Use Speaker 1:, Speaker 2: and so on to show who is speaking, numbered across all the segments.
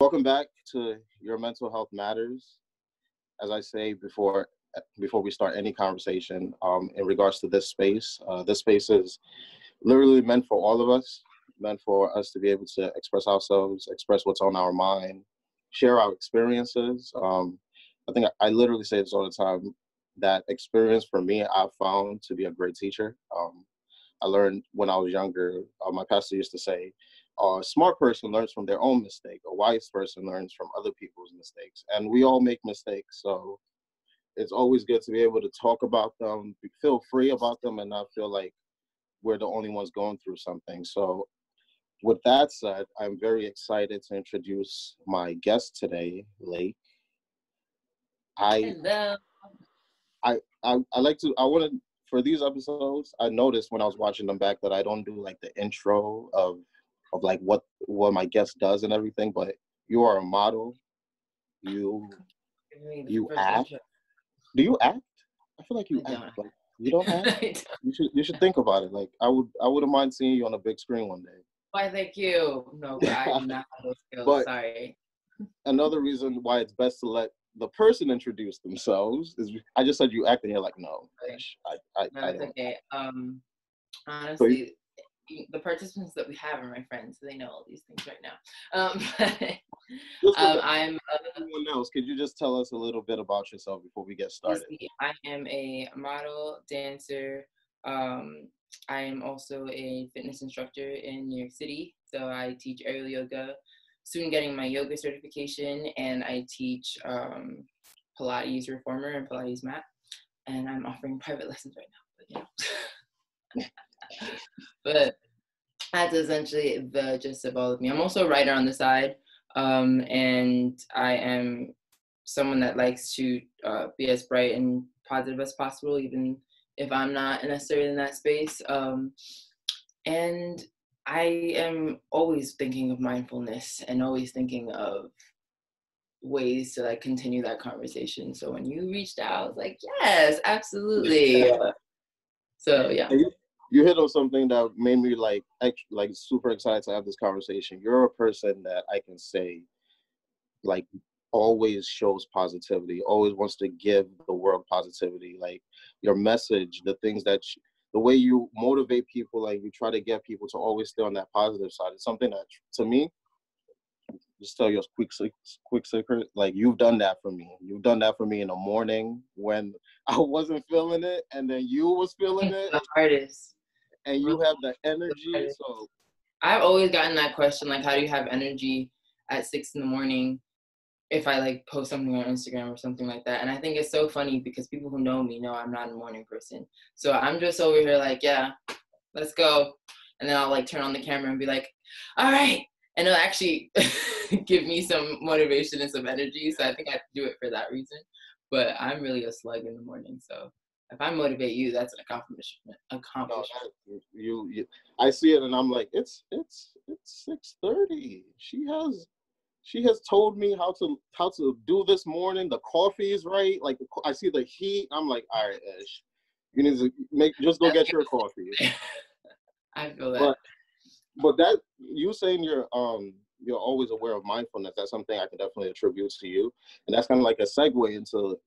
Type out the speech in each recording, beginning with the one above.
Speaker 1: Welcome back to Your Mental Health Matters. As I say before, before we start any conversation, um, in regards to this space, uh, this space is literally meant for all of us, meant for us to be able to express ourselves, express what's on our mind, share our experiences. Um, I think I, I, literally say this all the time. That experience for me, I've found to be a great teacher. Um, I learned when I was younger. Uh, my pastor used to say, a smart person learns from their own mistake. A wise person learns from other people's mistakes. And we all make mistakes. So it's always good to be able to talk about them, feel free about them, and not feel like we're the only ones going through something. So with that said, I'm very excited to introduce my guest today, Lake. I Hello. I, I I like to I want to for these episodes, I noticed when I was watching them back that I don't do like the intro of of like what what my guest does and everything. But you are a model. You you act. Do you act? I feel like you I act. Like, you don't act. don't. You should you should think about it. Like I would I wouldn't mind seeing you on a big screen one day.
Speaker 2: Why? Thank you. No, I do not have skills. But Sorry.
Speaker 1: Another reason why it's best to let the person introduce themselves is I just said you act and you're like no, I I,
Speaker 2: no, I don't. okay. Um, honestly, the participants that we have are my friends, so they know all these things right now. Um, but, um, I'm
Speaker 1: uh, everyone else. Could you just tell us a little bit about yourself before we get started?
Speaker 2: I am a model, dancer. Um, I am also a fitness instructor in New York City. So I teach aerial yoga, soon getting my yoga certification, and I teach um, Pilates reformer and Pilates mat. And I'm offering private lessons right now. But you know. but that's essentially the gist of all of me. I'm also a writer on the side, um, and I am someone that likes to uh, be as bright and positive as possible, even if I'm not necessarily in that space. Um, and I am always thinking of mindfulness and always thinking of ways to like continue that conversation. So when you reached out, I was like, yes, absolutely. so yeah
Speaker 1: you hit on something that made me like like super excited to have this conversation. You're a person that I can say like always shows positivity, always wants to give the world positivity. Like your message, the things that you, the way you motivate people, like you try to get people to always stay on that positive side. It's something that to me, just tell you a quick quick secret. Like you've done that for me. You've done that for me in the morning when I wasn't feeling it, and then you was feeling it.
Speaker 2: The artist
Speaker 1: and you have the energy. So
Speaker 2: I've always gotten that question, like, how do you have energy at six in the morning? If I like post something on Instagram or something like that. And I think it's so funny because people who know me know I'm not a morning person. So I'm just over here like, yeah, let's go. And then I'll like turn on the camera and be like, all right. And it'll actually give me some motivation and some energy. So I think I do it for that reason. But I'm really a slug in the morning. So if I motivate you, that's an accomplishment. Accomplishment.
Speaker 1: No, you, you, I see it, and I'm like, it's it's it's six thirty. She has, she has told me how to how to do this morning. The coffee is right. Like I see the heat. I'm like, all right, Ash, you need to make just go get your coffee.
Speaker 2: I feel that.
Speaker 1: But, but that you saying you're um you're always aware of mindfulness. That's something I can definitely attribute to you, and that's kind of like a segue into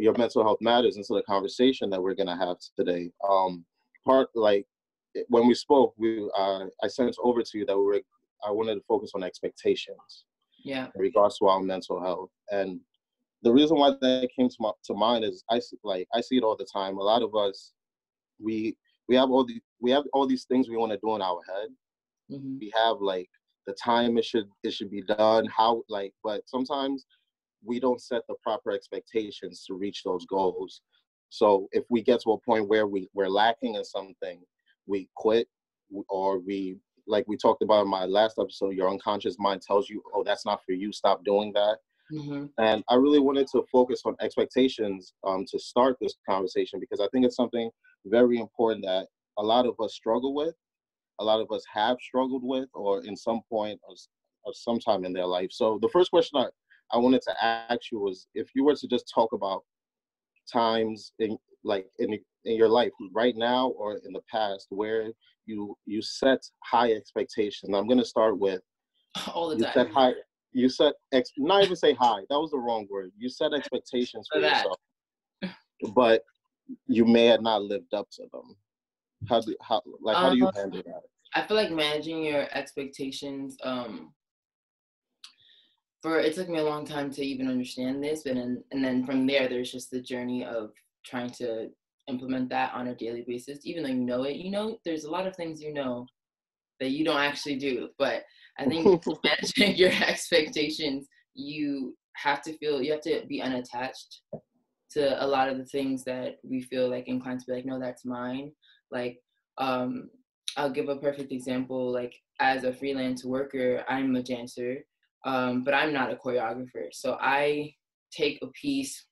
Speaker 1: your mental health matters into the conversation that we're gonna have today. Um, part like when we spoke, we uh, I sent over to you that we were I wanted to focus on expectations.
Speaker 2: Yeah.
Speaker 1: In regards to our mental health, and the reason why that came to my, to mind is I like I see it all the time. A lot of us, we we have all the we have all these things we want to do in our head. Mm-hmm. We have like the time it should it should be done, how like, but sometimes we don't set the proper expectations to reach those goals. So if we get to a point where we, we're lacking in something, we quit or we, like we talked about in my last episode, your unconscious mind tells you, oh, that's not for you, stop doing that. Mm-hmm. And I really wanted to focus on expectations um, to start this conversation because I think it's something very important that a lot of us struggle with, a lot of us have struggled with, or in some point or, or sometime in their life. So the first question I, I wanted to ask you was if you were to just talk about times in like in in your life right now or in the past where you you set high expectations. I'm going to start with
Speaker 2: all the
Speaker 1: you
Speaker 2: time.
Speaker 1: Set high, you set ex not even say high that was the wrong word. You set expectations for, for yourself but you may have not lived up to them. How do how like how do you uh, handle that?
Speaker 2: I feel like managing your expectations um for it took me a long time to even understand this but then and then from there there's just the journey of trying to implement that on a daily basis. Even though you know it you know there's a lot of things you know that you don't actually do but i think managing your expectations you have to feel you have to be unattached to a lot of the things that we feel like inclined to be like no that's mine. Like um i'll give a perfect example like as a freelance worker i'm a dancer um, but I'm not a choreographer. So I take a piece,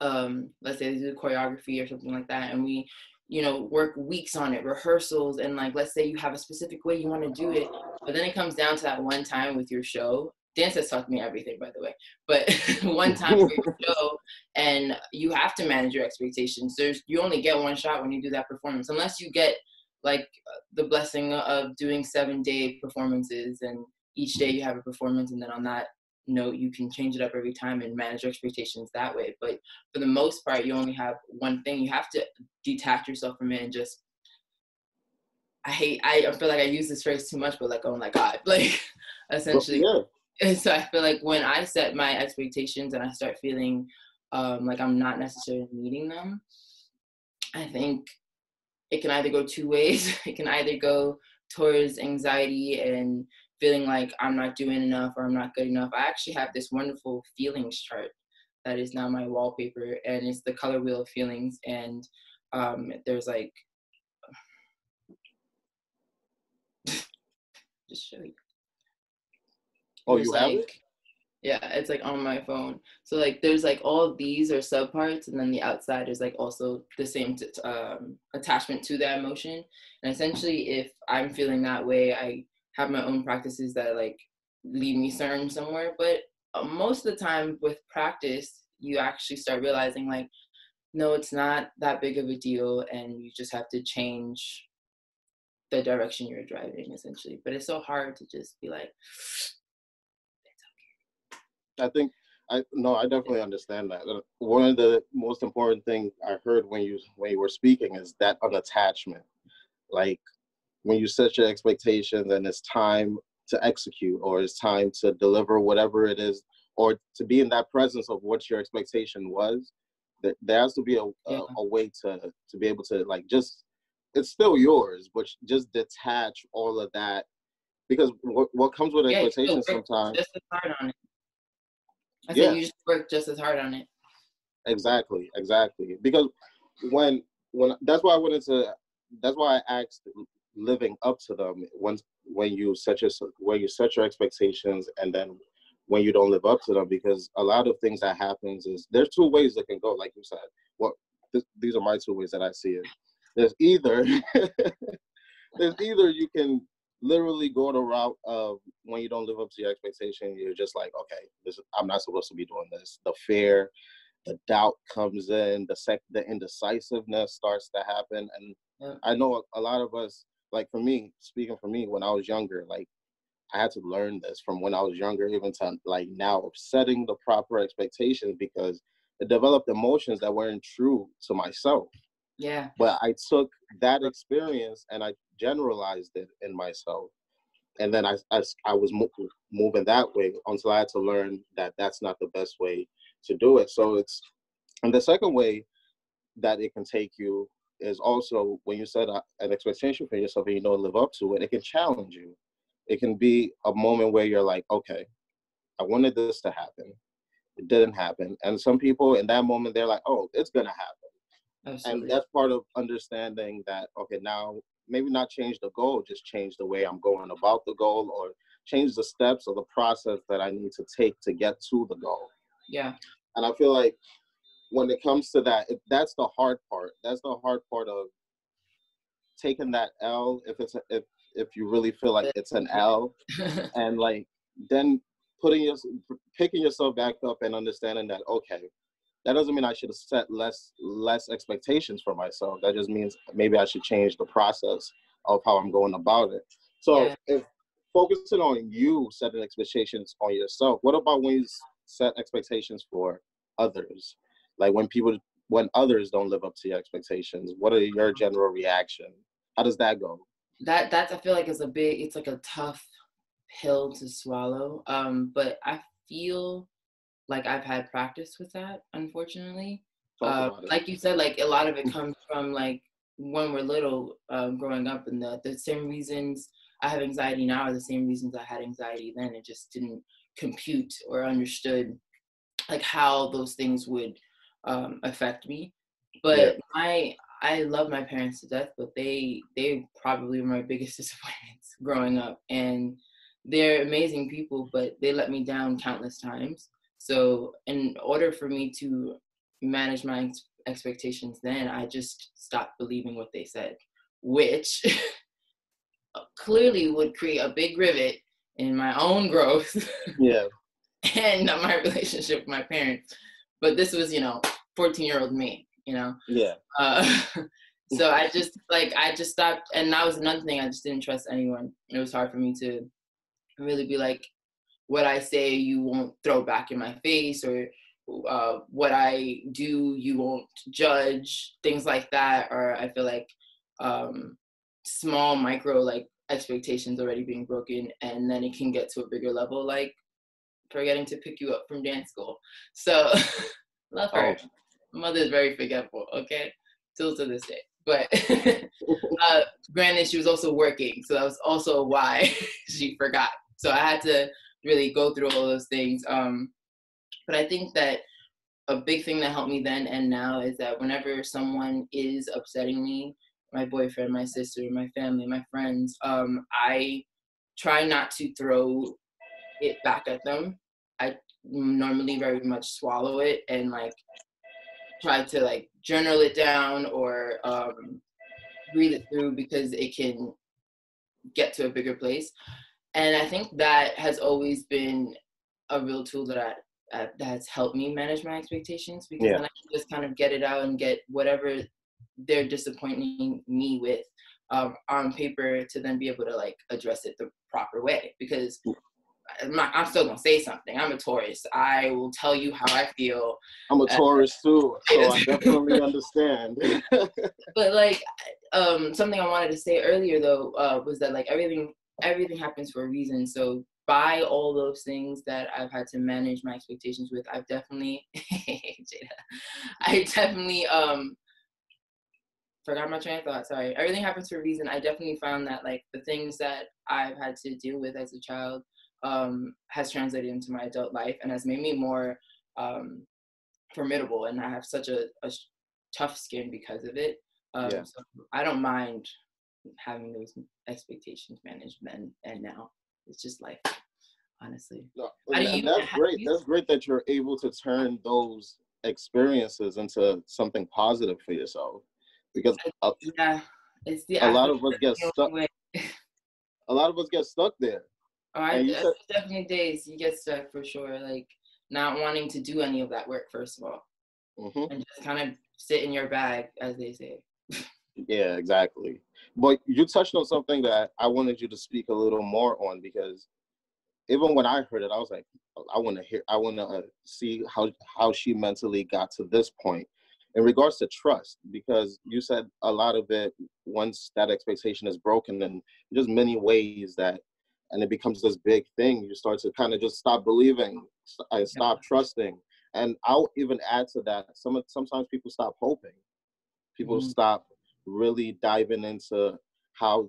Speaker 2: um, let's say this is choreography or something like that, and we, you know, work weeks on it, rehearsals, and like let's say you have a specific way you want to do it, but then it comes down to that one time with your show. Dance has taught me everything, by the way. But one time for your show, and you have to manage your expectations. There's you only get one shot when you do that performance, unless you get like the blessing of doing seven day performances and each day you have a performance and then on that note you can change it up every time and manage your expectations that way. But for the most part you only have one thing. You have to detach yourself from it and just i hate i, I feel like i use this phrase too much but like oh my god like essentially. Yeah. and so i feel like when i set my expectations and i start feeling um, like i'm not necessarily meeting them i think it can either go two ways. It can either go towards anxiety and feeling like I'm not doing enough or I'm not good enough, I actually have this wonderful feelings chart that is now my wallpaper, and it's the color wheel of feelings. And um, there's like, just show you.
Speaker 1: Oh, there's you have
Speaker 2: like, it? Yeah, it's like on my phone. So like, there's like all these are subparts, and then the outside is like also the same t- um, attachment to that emotion. And essentially, if I'm feeling that way, I have my own practices that like lead me certain somewhere. But uh, most of the time with practice, you actually start realizing like, no, it's not that big of a deal, and you just have to change the direction you're driving essentially. But it's so hard to just be like,
Speaker 1: it's okay. I think I no, I definitely understand that. Uh, one of the most important things I heard when you when you were speaking is that unattachment. Like when you set your expectations and it's time to execute or it's time to deliver whatever it is or to be in that presence of what your expectation was that there has to be a, yeah. a, a, way to to be able to like just it's still yours but just detach all of that because what, what comes with yeah, expectations sometimes
Speaker 2: just as hard on it I yeah. you just work just as hard on it
Speaker 1: exactly exactly because when when that's why I wanted to that's why I asked living up to them once when you set your when you set your expectations and then when you don't live up to them because a lot of things that happens is there's two ways that can go like you said. Well th- these are my two ways that i see it. There's either there's either you can literally go the route of when you don't live up to your expectation you're just like okay this i'm not supposed to be doing this. The fear the doubt comes in the sec the indecisiveness starts to happen and i know a, a lot of us like for me, speaking for me, when I was younger, like I had to learn this from when I was younger, even to like now, setting the proper expectations because it developed emotions that weren't true to myself.
Speaker 2: Yeah.
Speaker 1: But I took that experience and I generalized it in myself. And then I, I, I was mo- moving that way until I had to learn that that's not the best way to do it. So it's, and the second way that it can take you is also when you set a, an expectation for yourself and you don't live up to it, it can challenge you. It can be a moment where you're like, okay, I wanted this to happen. It didn't happen. And some people in that moment, they're like, oh, it's going to happen. Absolutely. And that's part of understanding that, okay, now maybe not change the goal, just change the way I'm going about the goal or change the steps or the process that I need to take to get to the goal.
Speaker 2: Yeah.
Speaker 1: And I feel like when it comes to that, that's the hard part. That's the hard part of taking that L if it's a, if if you really feel like it's an L, and like then putting your picking yourself back up and understanding that okay, that doesn't mean I should have set less less expectations for myself. That just means maybe I should change the process of how I'm going about it. So yeah. if focusing on you setting expectations on yourself. What about when you set expectations for others? Like when people, when others don't live up to your expectations, what are your general reaction? How does that go?
Speaker 2: That that's I feel like it's a big, it's like a tough pill to swallow. Um, but I feel like I've had practice with that, unfortunately. Uh, like you said, like a lot of it comes from like when we're little, um, growing up, and the the same reasons I have anxiety now are the same reasons I had anxiety then. It just didn't compute or understood like how those things would um, affect me. But yeah. my I love my parents to death, but they they probably were my biggest disappointments growing up, and they're amazing people, but they let me down countless times. So in order for me to manage my ex- expectations, then I just stopped believing what they said, which clearly would create a big rivet in my own growth.
Speaker 1: Yeah.
Speaker 2: and my relationship with my parents. But this was, you know, 14 year old me, you know?
Speaker 1: Yeah.
Speaker 2: Uh, so I just, like, I just stopped. And that was another thing. I just didn't trust anyone. It was hard for me to really be like, what I say, you won't throw back in my face, or uh, what I do, you won't judge, things like that. Or I feel like um, small micro like expectations already being broken and then it can get to a bigger level like forgetting to pick you up from dance school. So love her. Oh. mother is very forgetful okay? Still to this day. But uh, granted she was also working so that was also why she forgot. So i had to really go through all those things um, but i think that a big thing that helped me then and now is that whenever someone is upsetting me my boyfriend, my sister, my family, my friends, um, I try not to throw it back at them. Normally very much swallow it and like try to like journal it down or um, breathe it through because it can get to a bigger place. And I think that has always been a real tool that I uh, that's helped me manage my expectations because yeah. then I can just kind of get it out and get whatever they're disappointing me with um, on paper to then be able to like address it the proper way because I'm, not, I'm still gonna say something. I'm a Taurus. I will tell you how I feel.
Speaker 1: I'm a Taurus too, so I definitely understand.
Speaker 2: but like, um, something I wanted to say earlier though uh, was that like everything everything happens for a reason. So by all those things that I've had to manage my expectations with, I've definitely, Jada, I definitely um forgot my train of thought. Sorry. Everything happens for a reason. I definitely found that like the things that I've had to deal with as a child um, has translated into my adult life and has made me more um, formidable. And I have such a, a tough skin because of it. Um, yeah. So I don't mind having those expectations managed then and now. It's just life, honestly.
Speaker 1: No, and that's great. That's great that you're able to turn those experiences into something positive for yourself because a, yeah, it's the a lot of us get stuck. a lot of us get stuck there.
Speaker 2: All right, said, definitely days you get stuck for sure. Like not wanting to do any of that work first of all, mm-hmm. and just kind of sit in your bag, as they say.
Speaker 1: yeah, exactly. But you touched on something that I wanted you to speak a little more on because even when I heard it, I was like, I want to hear, I want to uh, see how how she mentally got to this point in regards to trust because you said a lot of it once that expectation is broken and just many ways that and it becomes this big thing you start to kind of just stop believing I stop yeah. trusting. And i'll even add to that some sometimes people stop hoping. People mm-hmm. stop really diving into how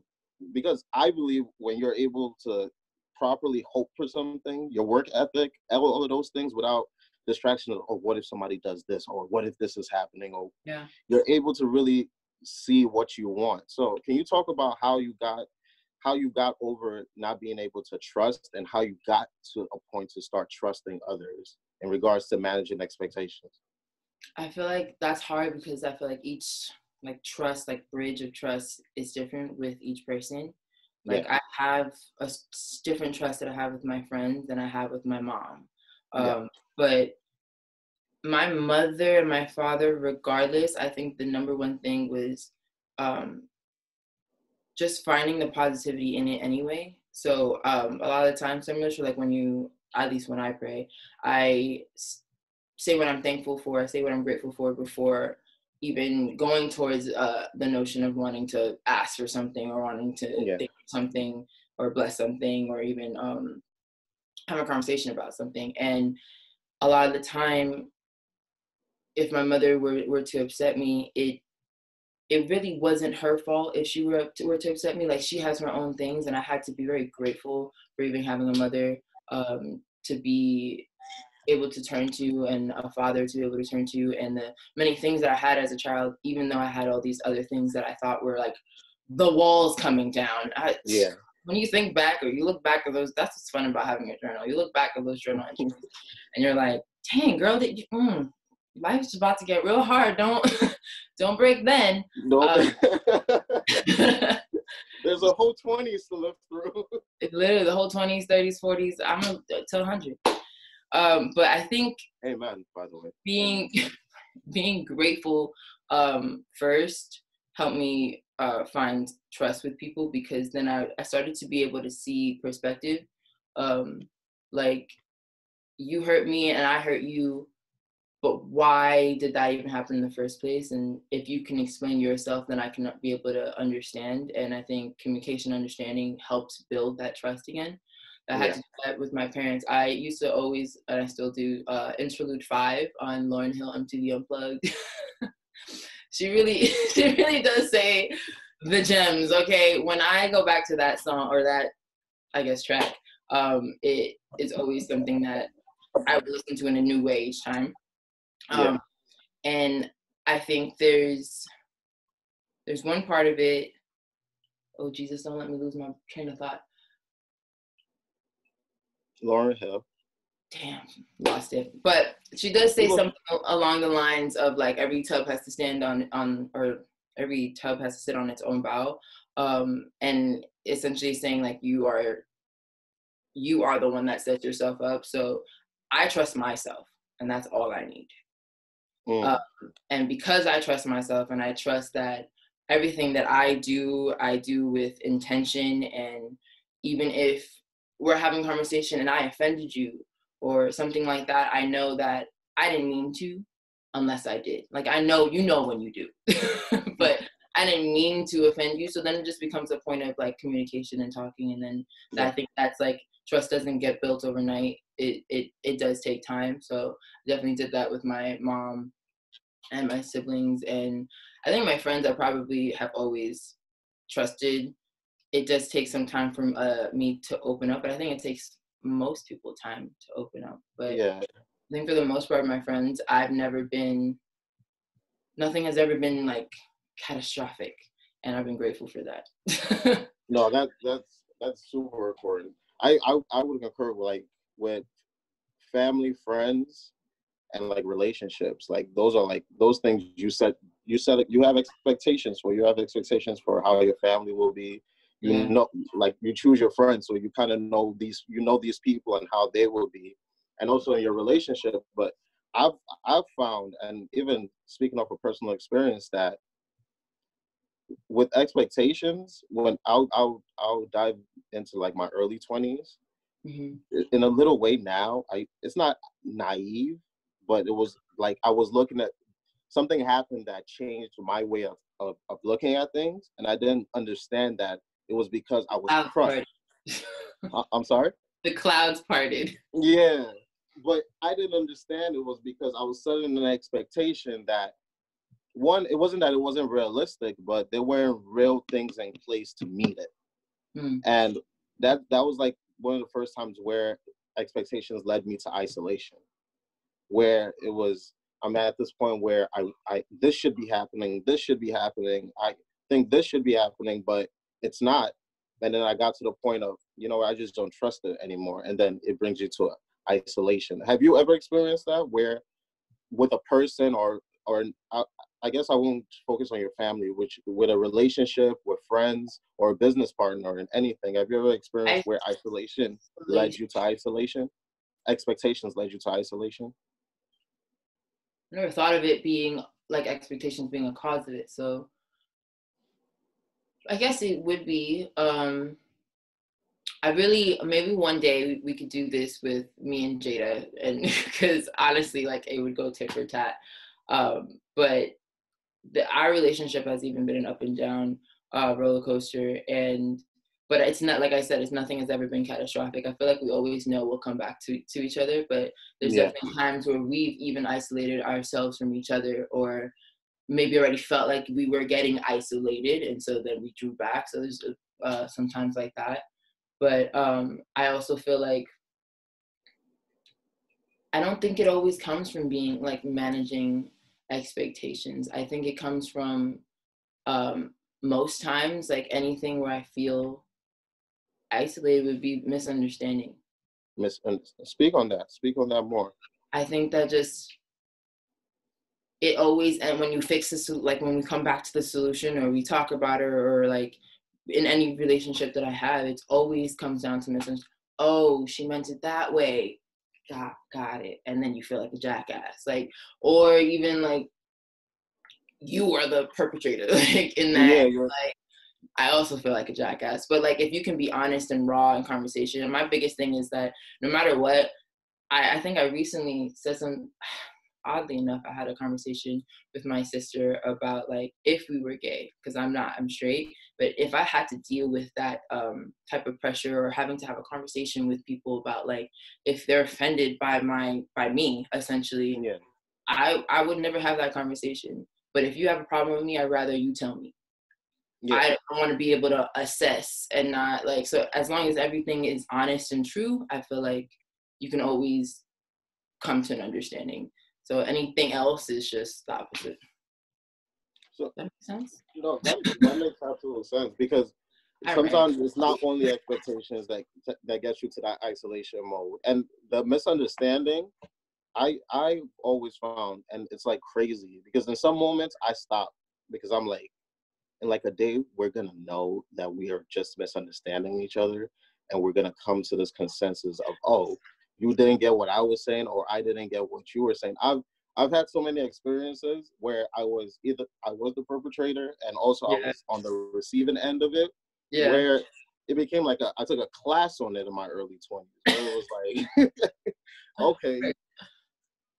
Speaker 1: because i believe when you're able to properly hope for something your work ethic all of those things without distraction of, oh, what if somebody does this? Or what if this is happening? Or
Speaker 2: yeah.
Speaker 1: you're able to really see what you want. So can you talk about how you got how you got over not being able to trust and how you got to a point to start trusting others in regards to managing expectations
Speaker 2: i feel like that's hard because i feel like each like trust like bridge of trust is different with each person like yeah. i have a different trust that i have with my friends than i have with my mom um, yeah. But my mother and my father, regardless, I think the number one thing was um, just finding the positivity in it anyway. So um, a lot of the times, I'm not sure, like when you, at least when I pray, I say what I'm thankful for, I say what I'm grateful for before even going towards uh, the notion of wanting to ask for something or wanting to yeah. think something or bless something or even um, have a conversation about something. And a lot of the time, if my mother were, were to upset me, it it really wasn't her fault if she were to, were to upset me. Like she has her own things, and I had to be very grateful for even having a mother um, to be able to turn to and a father to be able to turn to and the many things that I had as a child, even though I had all these other things that I thought were like the walls coming down. I,
Speaker 1: yeah.
Speaker 2: When you think back or you look back at those, that's what's fun about having a journal. You look back at those journal entries and you're like, dang, girl, did you, mm, life's about to get real hard. Don't, don't break then.
Speaker 1: No. Um, There's a whole 20s to live through.
Speaker 2: literally the whole 20s, 30s, 40s. I'm a, till 100. Um, but I think
Speaker 1: Amen, by the way.
Speaker 2: Being being grateful um, first helped me uh, find trust with people because then I, I started to be able to see perspective. Um, like you hurt me and I hurt you, but why did that even happen in the first place? And if you can explain yourself, then I can be able to understand. And I think communication understanding helps build that trust again. I had yeah. to do that with my parents. I used to always, and I still do, uh, Interlude Five on Lauryn Hill MTV Unplugged. she really, she really does say the gems. Okay, when I go back to that song or that, I guess track, um, it is always something that I would listen to in a new way each time. Um, yeah. And I think there's there's one part of it. Oh Jesus, don't let me lose my train of thought.
Speaker 1: Lauryn Hill.
Speaker 2: Damn, lost it. But she does say something along the lines of like every tub has to stand on on or every tub has to sit on its own bow. Um, and essentially saying like you are you are the one that sets yourself up. So I trust myself, and that's all I need. Mm. Uh, and because I trust myself, and I trust that everything that I do, I do with intention, and even if we're having conversation and I offended you or something like that, I know that I didn't mean to unless I did. Like I know you know when you do. but I didn't mean to offend you. So then it just becomes a point of like communication and talking and then yeah. I think that's like trust doesn't get built overnight. It it it does take time. So I definitely did that with my mom and my siblings and I think my friends I probably have always trusted it does take some time for uh, me to open up, but I think it takes most people time to open up. But
Speaker 1: yeah,
Speaker 2: I think for the most part, my friends, I've never been. Nothing has ever been like catastrophic, and I've been grateful for that.
Speaker 1: no, that that's that's super important. I I, I would concur with like with family, friends, and like relationships. Like those are like those things you set you set you have expectations for. You have expectations for how your family will be you yeah. know like you choose your friends so you kind of know these you know these people and how they will be and also in your relationship but i've i've found and even speaking of a personal experience that with expectations when i'll i'll, I'll dive into like my early 20s mm-hmm. in a little way now i it's not naive but it was like i was looking at something happened that changed my way of, of, of looking at things and i didn't understand that it was because I was clouds crushed. I'm sorry?
Speaker 2: The clouds parted.
Speaker 1: Yeah. But I didn't understand it was because I was setting an expectation that one, it wasn't that it wasn't realistic, but there weren't real things in place to meet it. Mm. And that that was like one of the first times where expectations led me to isolation. Where it was I'm at this point where I, I this should be happening, this should be happening. I think this should be happening, but it's not and then i got to the point of you know i just don't trust it anymore and then it brings you to isolation have you ever experienced that where with a person or or uh, I, guess i won't focus on your family which with a relationship with friends or a business partner and anything have you ever experienced I, where isolation led you to isolation expectations led you to isolation
Speaker 2: I never thought of it being like expectations being a cause of it so I guess it would be. Um, I really maybe one day we could do this with me and Jada, and because honestly, like it would go tit for tat. Um, but the, our relationship has even been an up and down uh, roller coaster, and but it's not like I said, it's nothing has ever been catastrophic. I feel like we always know we'll come back to to each other, but there's yeah. definitely times where we've even isolated ourselves from each other, or maybe already felt like we were getting isolated, and so then we drew back. So there's uh, sometimes like that but um, I also feel like I don't think it always comes from being like managing expectations. I think it comes from um, most times like anything where I feel isolated would be misunderstanding.
Speaker 1: Miss, speak on that. Speak on that more.
Speaker 2: I think that just it always and when you fix the like when we come back to the solution or we talk about it or like in any relationship that I have, it always comes down to misunderstanding. Oh, she meant it that way. Got got it. And then you feel like a jackass. Like, or even like you are the perpetrator, like in that yeah, like I also feel like a jackass. But like if you can be honest and raw in conversation, and my biggest thing is that no matter what, I, I think I recently said some oddly enough, I had a conversation with my sister about like if we were gay, because I'm not, I'm straight. But if I had to deal with that um, type of pressure or having to have a conversation with people about like if they're offended by my by me, essentially, yeah. I I would never have that conversation. But if you have a problem with me, I'd rather you tell me. Yeah. I, I want to be able to assess and not like so. As long as everything is honest and true, I feel like you can always come to an understanding. So anything else is just the opposite.
Speaker 1: So that makes sense. Know that, that makes absolute sense because sometimes right. it's not only expectations that that gets you to that isolation mode and the misunderstanding. I I always found and it's like crazy because in some moments I stop because I'm like in like a day we're gonna know that we are just misunderstanding each other and we're gonna come to this consensus of oh you didn't get what I was saying or I didn't get what you were saying. I've I've had so many experiences where I was either I was the perpetrator and also yeah. I was on the receiving end of it. Yeah. Where it became like a I took a class on it in my early twenties. it was like okay.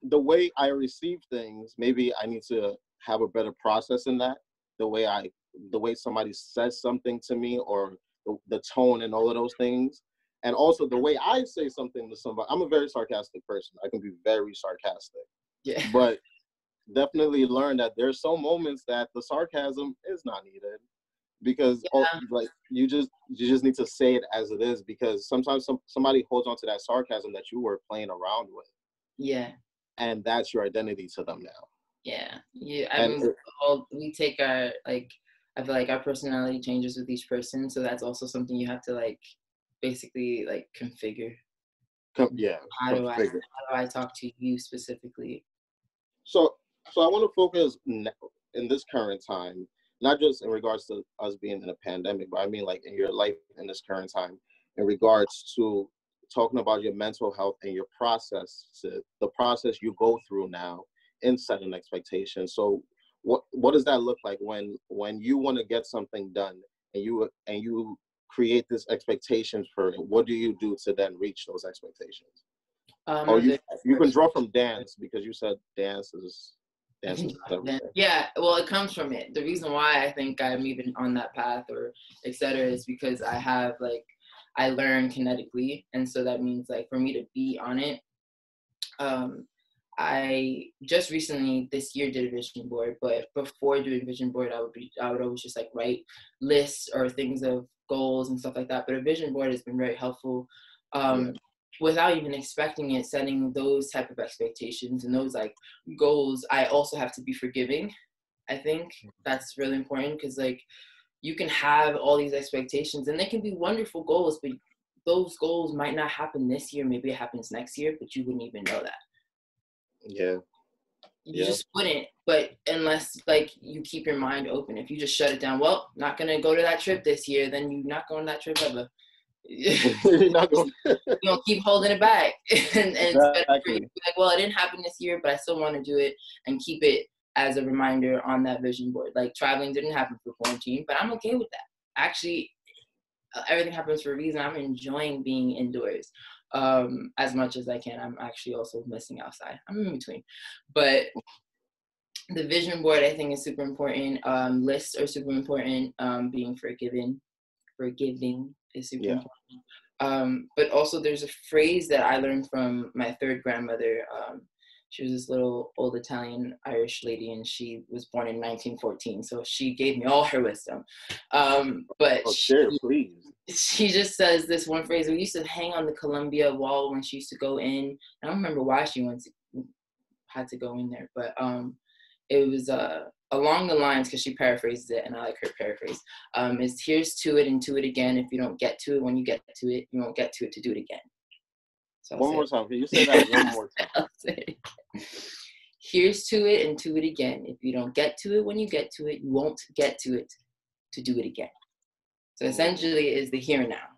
Speaker 1: The way I receive things, maybe I need to have a better process in that. The way I the way somebody says something to me or the, the tone and all of those things and also the way I say something to somebody. I'm a very sarcastic person. I can be very sarcastic. Yeah. But definitely learn that there's some moments that the sarcasm is not needed because yeah. like you just you just need to say it as it is because sometimes some, somebody holds on to that sarcasm that you were playing around with.
Speaker 2: Yeah.
Speaker 1: And that's your identity to them now.
Speaker 2: Yeah. Yeah. I and mean, it, all, we take our like I feel like our personality changes with each person, so that's also something you have to like basically like configure.
Speaker 1: Com- yeah.
Speaker 2: How do I how do I talk to you specifically?
Speaker 1: So so I want to focus in this current time, not just in regards to us being in a pandemic, but I mean like in your life in this current time, in regards to talking about your mental health and your process, the process you go through now in setting expectations. So what what does that look like when when you want to get something done and you and you create this expectations for it, what do you do to then reach those expectations? Um, oh, you you can draw from dance because you said dance is dance is
Speaker 2: yeah. Well, it comes from it. The reason why I think I'm even on that path or etc. is because I have like I learn kinetically, and so that means like for me to be on it. Um, I just recently this year did a vision board, but before doing vision board, I would be I would always just like write lists or things of goals and stuff like that. But a vision board has been very helpful. Um. Without even expecting it, setting those type of expectations and those like goals, I also have to be forgiving. I think mm-hmm. that's really important because like you can have all these expectations and they can be wonderful goals, but those goals might not happen this year. Maybe it happens next year, but you wouldn't even know that.
Speaker 1: Yeah.
Speaker 2: You yeah. just wouldn't. But unless like you keep your mind open, if you just shut it down, well, not gonna go to that trip this year, then you're not going to that trip ever. You're not going. you don't keep holding it back, and, and exactly. like, well, it didn't happen this year, but I still want to do it and keep it as a reminder on that vision board. Like traveling didn't happen for quarantine, but I'm okay with that. Actually, everything happens for a reason. I'm enjoying being indoors um, as much as I can. I'm actually also missing outside. I'm in between, but the vision board I think is super important. Um, lists are super important. Um, being forgiven, forgiving is super yeah. important. Um, but also, there's a phrase that I learned from my third grandmother. Um, she was this little old Italian Irish lady, and she was born in 1914. So she gave me all her wisdom. Um, but
Speaker 1: oh, share, please.
Speaker 2: She just says this one phrase. We used to hang on the Columbia wall when she used to go in. I don't remember why she went to, had to go in there, but um, it was uh, along the lines because she paraphrases it, and I like her paraphrase. Um, is here's to it and to it again. If you don't get to it when you get to it, you won't get to it to do it again.
Speaker 1: So one more time. Can you say that one more time?
Speaker 2: Here's to it and to it again. If you don't get to it when you get to it, you won't get to it to do it again. So essentially, is the here now.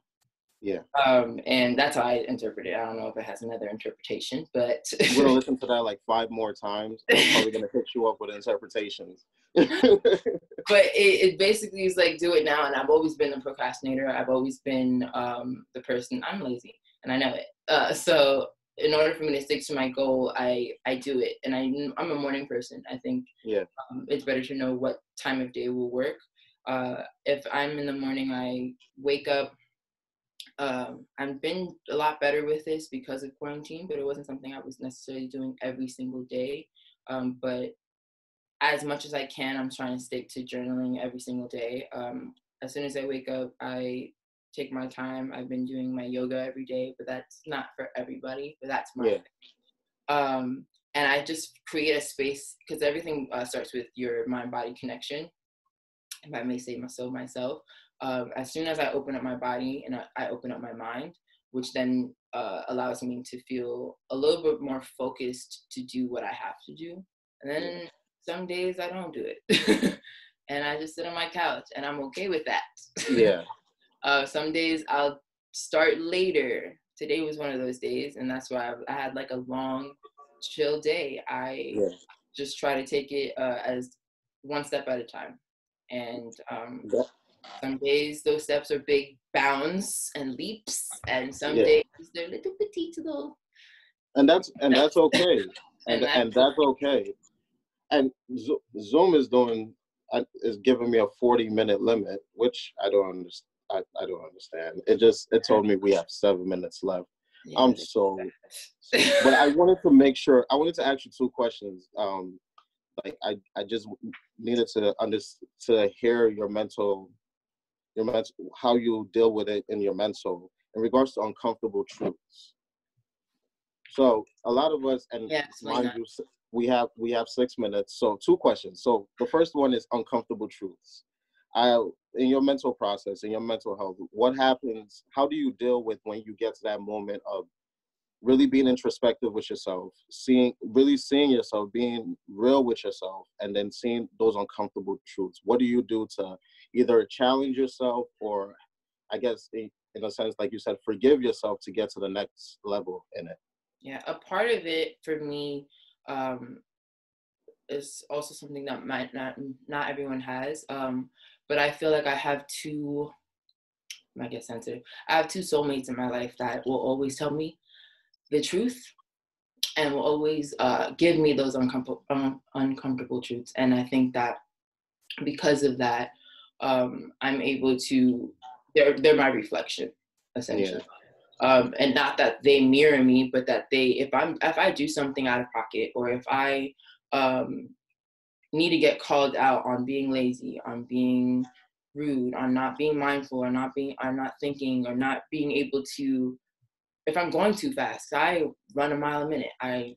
Speaker 1: Yeah.
Speaker 2: Um, and that's how I interpret it. I don't know if it has another interpretation, but
Speaker 1: we're gonna listen to that like five more times. I'm probably gonna hit you up with interpretations.
Speaker 2: but it, it, basically is like do it now. And I've always been a procrastinator. I've always been um, the person. I'm lazy, and I know it. Uh, so in order for me to stick to my goal, I I do it. And I I'm a morning person. I think
Speaker 1: yeah,
Speaker 2: um, it's better to know what time of day will work. Uh, if I'm in the morning, I wake up um, I've been a lot better with this because of quarantine, but it wasn't something I was necessarily doing every single day. Um, but as much as I can, I'm trying to stick to journaling every single day. Um, as soon as I wake up, I take my time. I've been doing my yoga every day, but that's not for everybody. But that's my. Yeah. Um, and I just create a space because everything uh, starts with your mind body connection. If I may say so myself, um, as soon as I open up my body and I, I open up my mind, which then uh, allows me to feel a little bit more focused to do what I have to do. And then some days I don't do it. and I just sit on my couch and I'm okay with that.
Speaker 1: Yeah.
Speaker 2: uh, some days I'll start later. Today was one of those days, and that's why I, I had like a long, chill day. I yeah. just try to take it uh, as one step at a time. And um. Some days those steps are big bounds and leaps, and some yeah. days they're little petite little.
Speaker 1: And that's and that's okay, and and, and that's okay. And Zoom is doing uh, is giving me a forty minute limit, which I don't understand. I, I don't understand. It just it told me we have seven minutes left. Yeah, I'm so, but I wanted to make sure. I wanted to ask you two questions. Um, like I, I just needed to under to hear your mental your mental, how you deal with it in your mental in regards to uncomfortable truths. So a lot of us, and
Speaker 2: yes, mind you,
Speaker 1: we have we have six minutes. So two questions. So the first one is uncomfortable truths. I in your mental process, in your mental health, what happens? How do you deal with when you get to that moment of really being introspective with yourself, seeing really seeing yourself, being real with yourself, and then seeing those uncomfortable truths. What do you do to either challenge yourself or I guess in a sense, like you said, forgive yourself to get to the next level in it?
Speaker 2: Yeah, a part of it for me um, is also something that might not not everyone has. Um, but I feel like I have two I get sensitive. I have two soulmates in my life that will always tell me the truth and will always uh, give me those uncomfortable, um, uncomfortable truths. And I think that because of that, um, I'm able to, they're, they're my reflection, essentially. Yeah. Um, and not that they mirror me, but that they, if I'm, if I do something out of pocket or if I um, need to get called out on being lazy, on being rude, on not being mindful, or not being, or not thinking, or not being able to if I'm going too fast, I run a mile a minute. I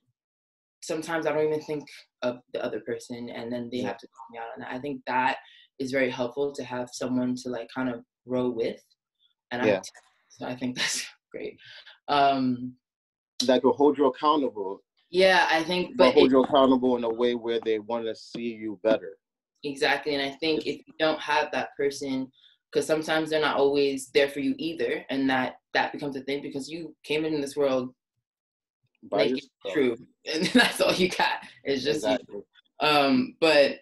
Speaker 2: sometimes I don't even think of the other person, and then they have to call me out on that. I think that is very helpful to have someone to like kind of grow with, and yeah. I so I think that's great. Um,
Speaker 1: that will hold you accountable.
Speaker 2: Yeah, I think, but
Speaker 1: hold it, you accountable in a way where they want to see you better.
Speaker 2: Exactly, and I think if you don't have that person because sometimes they're not always there for you either and that that becomes a thing because you came in this world
Speaker 1: By like
Speaker 2: true and that's all you got it's just exactly. um but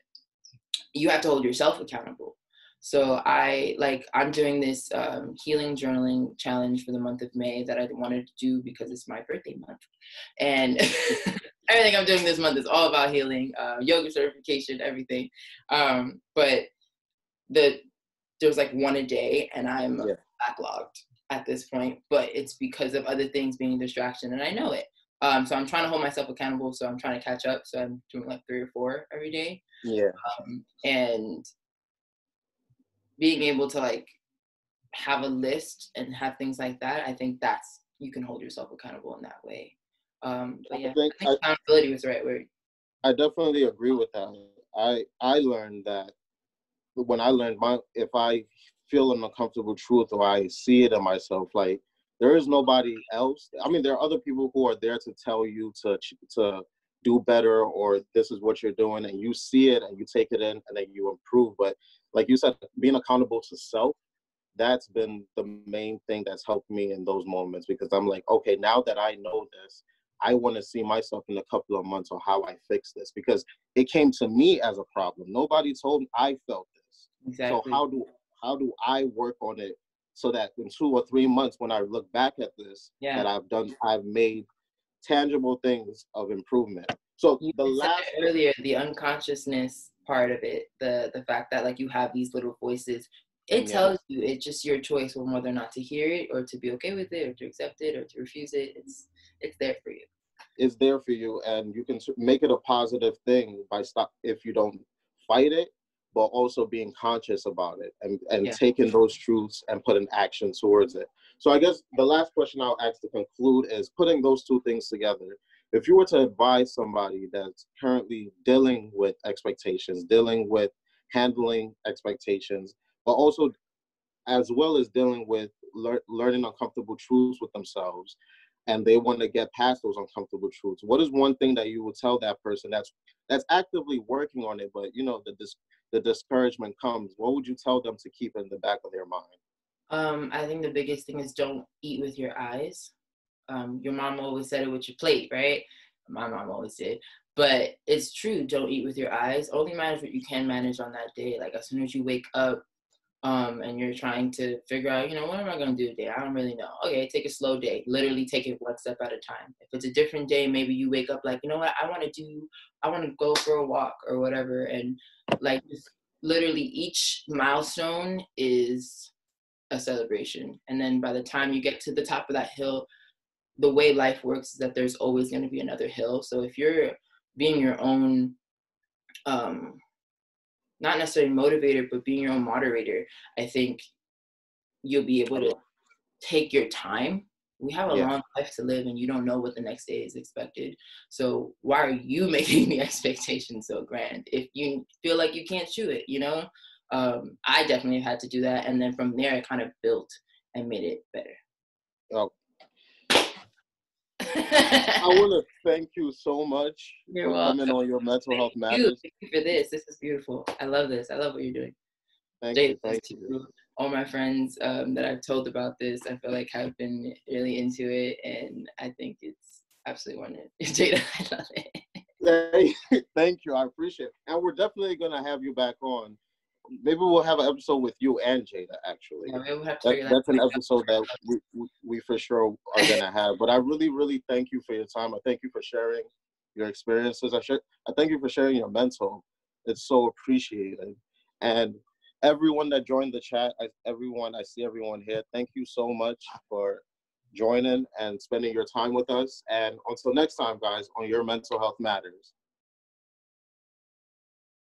Speaker 2: you have to hold yourself accountable So I like I'm doing this um, healing journaling challenge for the month of May that I wanted to do because it's my birthday month, and everything I'm doing this month is all about healing, uh, yoga certification, everything. Um, but the there was like one a day, and I'm yeah. backlogged at this point. But it's because of other things being distraction, and I know it. Um, so I'm trying to hold myself accountable. So I'm trying to catch up. So I'm doing like three or four every day.
Speaker 1: Yeah.
Speaker 2: Um, and being able to like have a list and have things like that, I think that's you can hold yourself accountable in that way. Um, but yeah, I think, I think accountability was the right word.
Speaker 1: I definitely agree with that. I I learned that when I learned my if I feel an uncomfortable truth or I see it in myself, like there is nobody else. I mean, there are other people who are there to tell you to to do better or this is what you're doing, and you see it and you take it in and then you improve. But like you said, being accountable to self, that's been the main thing that's helped me in those moments because I'm like, okay, now that I know this, I want to see myself in a couple of months on how I fix this because it came to me as a problem. Nobody told me I felt this. Exactly. So how do how do I work on it so that in two or three months when I look back at this, yeah. that I've done I've made tangible things of improvement. So
Speaker 2: you the last earlier, the unconsciousness part of it, the the fact that like you have these little voices, it yeah. tells you it's just your choice on whether or not to hear it or to be okay with it or to accept it or to refuse it. It's it's there for you.
Speaker 1: It's there for you, and you can make it a positive thing by stop if you don't fight it, but also being conscious about it and and yeah. taking those truths and putting action towards it. So I guess the last question I'll ask to conclude is putting those two things together if you were to advise somebody that's currently dealing with expectations, dealing with handling expectations, but also as well as dealing with lear- learning uncomfortable truths with themselves, and they want to get past those uncomfortable truths, what is one thing that you would tell that person that's that's actively working on it, but you know the dis- the discouragement comes? What would you tell them to keep in the back of their mind?
Speaker 2: Um, I think the biggest thing is don't eat with your eyes um, your mom always said it with your plate, right? My mom always did. But it's true, don't eat with your eyes. Only manage what you can manage on that day. Like as soon as you wake up um, and you're trying to figure out, you know, what am I gonna do today? I don't really know. Okay, take a slow day. Literally take it one step at a time. If it's a different day, maybe you wake up like, you know what, I wanna do, I wanna go for a walk or whatever. And like literally each milestone is a celebration. And then by the time you get to the top of that hill, the way life works is that there's always going to be another hill. So if you're being your own, um, not necessarily motivator, but being your own moderator, I think you'll be able to take your time. We have a yeah. long life to live, and you don't know what the next day is expected. So why are you making the expectation so grand if you feel like you can't chew it? You know, um, I definitely had to do that, and then from there, I kind of built and made it better.
Speaker 1: Oh, I want to thank you so much
Speaker 2: you're for welcome.
Speaker 1: coming on your mental
Speaker 2: thank
Speaker 1: health matters.
Speaker 2: Thank you for this. This is beautiful. I love this. I love what you're doing.
Speaker 1: Thank Jay, you. Thank
Speaker 2: you. All my friends um, that I've told about this, I feel like have been really into it, and I think it's absolutely wonderful. Jada, I love
Speaker 1: it. Thank you. I appreciate it. And we're definitely going to have you back on maybe we'll have an episode with you and Jada. Actually,
Speaker 2: yeah, we'll that,
Speaker 1: that that's an episode that we, we, we for sure are gonna have. But I really, really thank you for your time. I thank you for sharing your experiences. I share, I thank you for sharing your mental. It's so appreciated. And everyone that joined the chat, I, everyone, I see everyone here. Thank you so much for joining and spending your time with us. And until next time, guys, on Your Mental Health Matters.